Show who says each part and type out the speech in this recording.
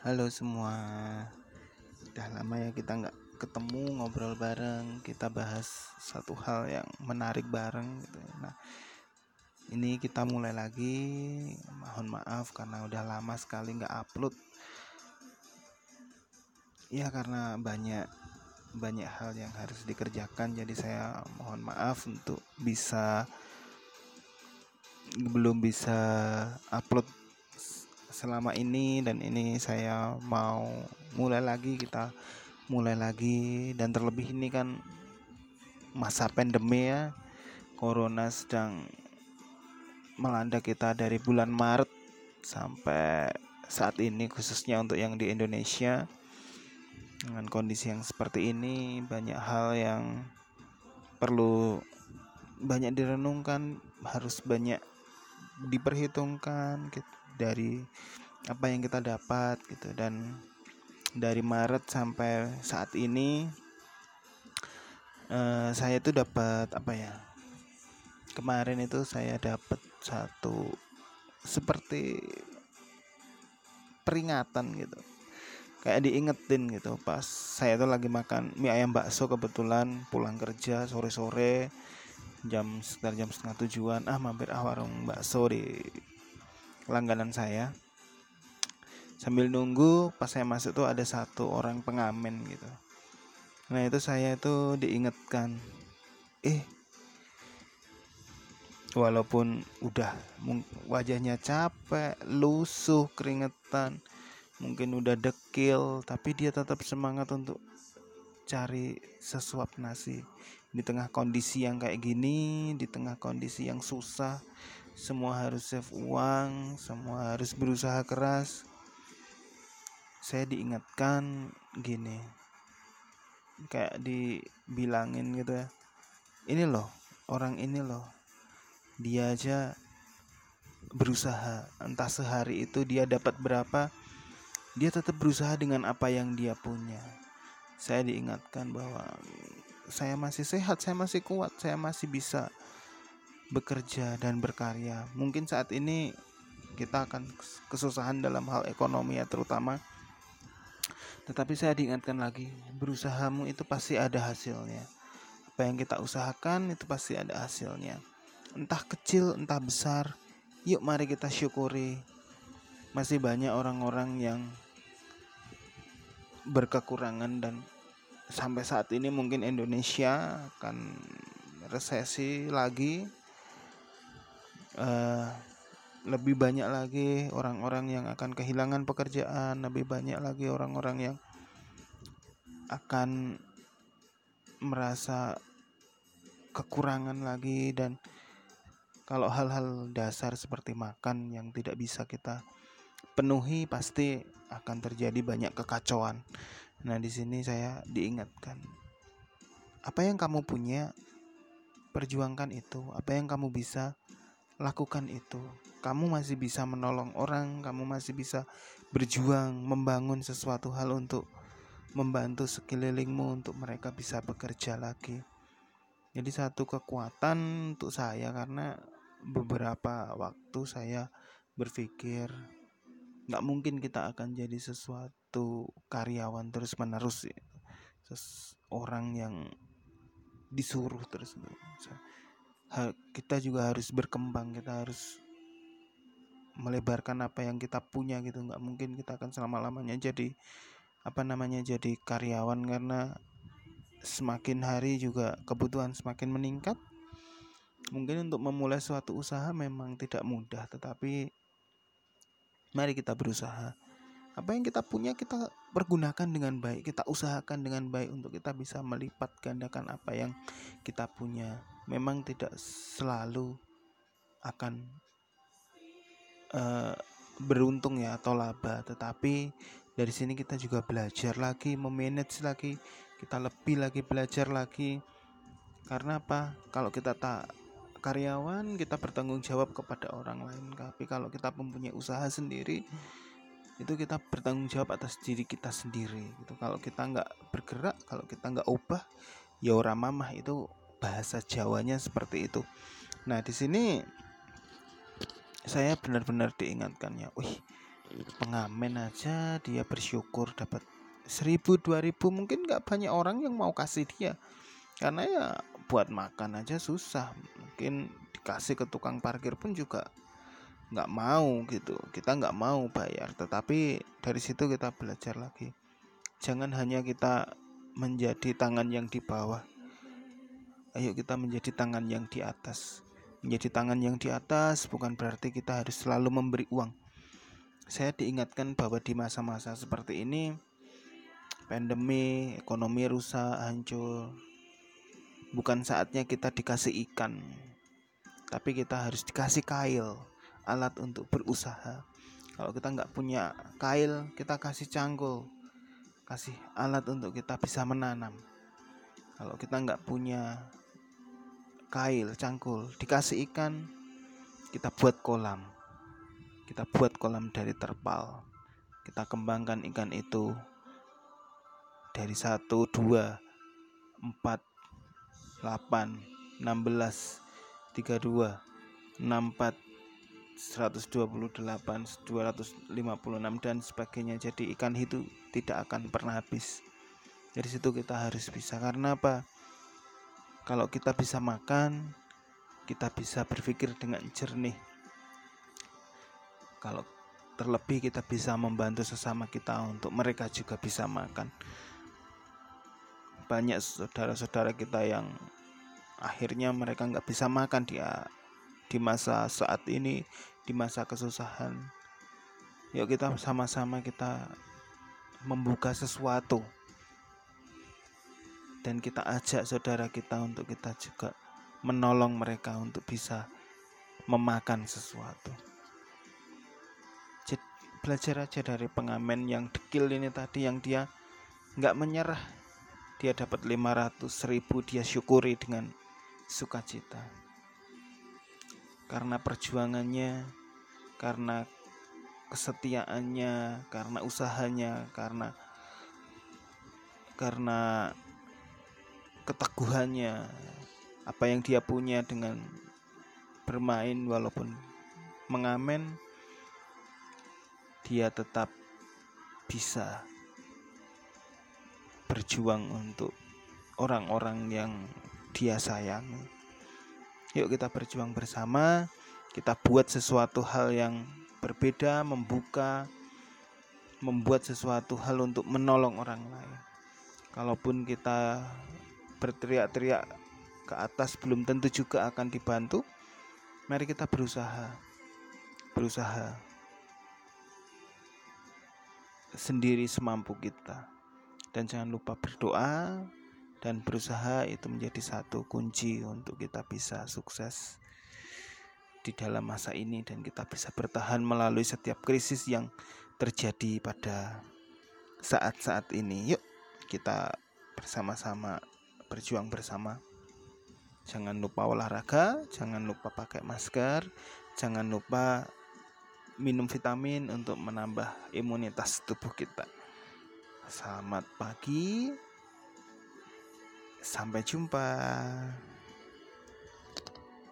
Speaker 1: Halo semua, udah lama ya kita nggak ketemu ngobrol bareng, kita bahas satu hal yang menarik bareng gitu. ya. Nah, ini kita mulai lagi. Mohon maaf karena udah lama sekali nggak upload. Ya karena banyak banyak hal yang harus dikerjakan, jadi saya mohon maaf untuk bisa belum bisa upload selama ini dan ini saya mau mulai lagi kita mulai lagi. Dan terlebih ini kan masa pandemi ya corona sedang melanda kita dari bulan Maret sampai saat ini khususnya untuk yang di Indonesia. Dengan kondisi yang seperti ini banyak hal yang perlu banyak direnungkan harus banyak diperhitungkan gitu dari apa yang kita dapat gitu. Dan dari Maret sampai saat ini uh, saya itu dapat apa ya kemarin itu saya dapat satu seperti peringatan gitu. Kayak diingetin gitu pas saya itu lagi makan mie ayam bakso kebetulan pulang kerja sore-sore jam sekitar jam setengah tujuan ah mampir ah warung bakso di langganan saya. Sambil nunggu pas saya masuk tuh ada satu orang pengamen gitu. Nah itu saya itu diingatkan eh walaupun udah wajahnya capek lusuh keringetan mungkin udah dekil tapi dia tetap semangat untuk cari sesuap nasi. Di tengah kondisi yang kayak gini di tengah kondisi yang susah semua harus save uang semua harus berusaha keras. Saya diingatkan gini kayak dibilangin gitu ya ini loh orang ini loh dia aja berusaha. Entah sehari itu dia dapat berapa dia tetap berusaha dengan apa yang dia punya. Saya diingatkan bahwa saya masih sehat saya masih kuat saya masih bisa bekerja dan berkarya. Mungkin saat ini kita akan kesusahan dalam hal ekonomi ya terutama. Tetapi saya diingatkan lagi, berusahamu itu pasti ada hasilnya. Apa yang kita usahakan itu pasti ada hasilnya. Entah kecil, entah besar. Yuk mari kita syukuri. Masih banyak orang-orang yang berkekurangan dan sampai saat ini mungkin Indonesia akan resesi lagi uh, lebih banyak lagi orang-orang yang akan kehilangan pekerjaan, lebih banyak lagi orang-orang yang akan merasa kekurangan lagi dan kalau hal-hal dasar seperti makan yang tidak bisa kita penuhi pasti akan terjadi banyak kekacauan. Nah, di sini saya diingatkan apa yang kamu punya perjuangkan itu, apa yang kamu bisa lakukan itu. Kamu masih bisa menolong orang, kamu masih bisa berjuang membangun sesuatu hal untuk membantu sekelilingmu untuk mereka bisa bekerja lagi. Jadi satu kekuatan untuk saya karena beberapa waktu saya berpikir nggak mungkin kita akan jadi sesuatu karyawan terus menerus orang yang disuruh terus kita juga harus berkembang kita harus melebarkan apa yang kita punya gitu. Nggak mungkin kita akan selama lamanya jadi apa namanya jadi karyawan karena semakin hari juga kebutuhan semakin meningkat. Mungkin untuk memulai suatu usaha memang tidak mudah tetapi mari kita berusaha apa yang kita punya kita pergunakan dengan baik kita usahakan dengan baik untuk kita bisa melipat gandakan apa yang kita punya. Memang tidak selalu akan uh, beruntung ya atau laba tetapi dari sini kita juga belajar lagi memanage lagi kita lebih lagi belajar lagi. Karena apa? Kalau kita tak karyawan kita bertanggung jawab kepada orang lain. Tapi kalau kita mempunyai usaha sendiri itu kita bertanggung jawab atas diri kita sendiri gitu. Kalau kita nggak bergerak kalau kita nggak ubah ya orang mamah. Itu bahasa Jawanya seperti itu. Nah, di sini saya benar-benar diingatkan ya, wih, pengamen aja dia bersyukur dapat seribu dua ribu. Mungkin nggak banyak orang yang mau kasih dia. Karena ya buat makan aja susah. Mungkin dikasih ke tukang parkir pun juga nggak mau gitu. Kita nggak mau bayar tetapi dari situ kita belajar lagi. Jangan hanya kita menjadi tangan yang di bawah. Ayo kita menjadi tangan yang di atas. Menjadi tangan yang di atas bukan berarti kita harus selalu memberi uang. Saya diingatkan bahwa di masa-masa seperti ini pandemi ekonomi rusak hancur bukan saatnya kita dikasih ikan tapi kita harus dikasih kail alat untuk berusaha kalau kita nggak punya kail kita kasih cangkul kasih alat untuk kita bisa menanam kalau kita nggak punya kail, cangkul, dikasih ikan, kita buat kolam. Kita buat kolam dari terpal. Kita kembangkan ikan itu dari 1, 2, 4, 8, 16, 32, 64, 128, 256 dan sebagainya. Jadi ikan itu tidak akan pernah habis. Dari situ kita harus bisa karena apa? Kalau kita bisa makan, kita bisa berpikir dengan jernih. Kalau terlebih kita bisa membantu sesama kita untuk mereka juga bisa makan. Banyak saudara-saudara kita yang akhirnya mereka nggak bisa makan dia di masa saat ini, di masa kesusahan. Yuk kita sama-sama kita membuka sesuatu dan kita ajak saudara kita untuk kita juga menolong mereka untuk bisa memakan sesuatu. Belajar aja dari pengamen yang dekil ini tadi yang dia nggak menyerah. Dia dapat 500 ribu dia syukuri dengan sukacita. Karena perjuangannya, karena kesetiaannya, karena usahanya, karena karena keteguhannya apa yang dia punya dengan bermain walaupun mengamen dia tetap bisa berjuang untuk orang-orang yang dia sayangi. Yuk kita berjuang bersama, kita buat sesuatu hal yang berbeda, membuka, membuat sesuatu hal untuk menolong orang lain. Kalaupun kita berteriak-teriak ke atas belum tentu juga akan dibantu. Mari kita berusaha. Berusaha sendiri semampu kita. Dan jangan lupa berdoa dan berusaha itu menjadi satu kunci untuk kita bisa sukses di dalam masa ini dan kita bisa bertahan melalui setiap krisis yang terjadi pada saat-saat ini. Yuk kita bersama-sama berjuang bersama. Jangan lupa olahraga, jangan lupa pakai masker, jangan lupa minum vitamin untuk menambah imunitas tubuh kita. Selamat pagi, sampai jumpa.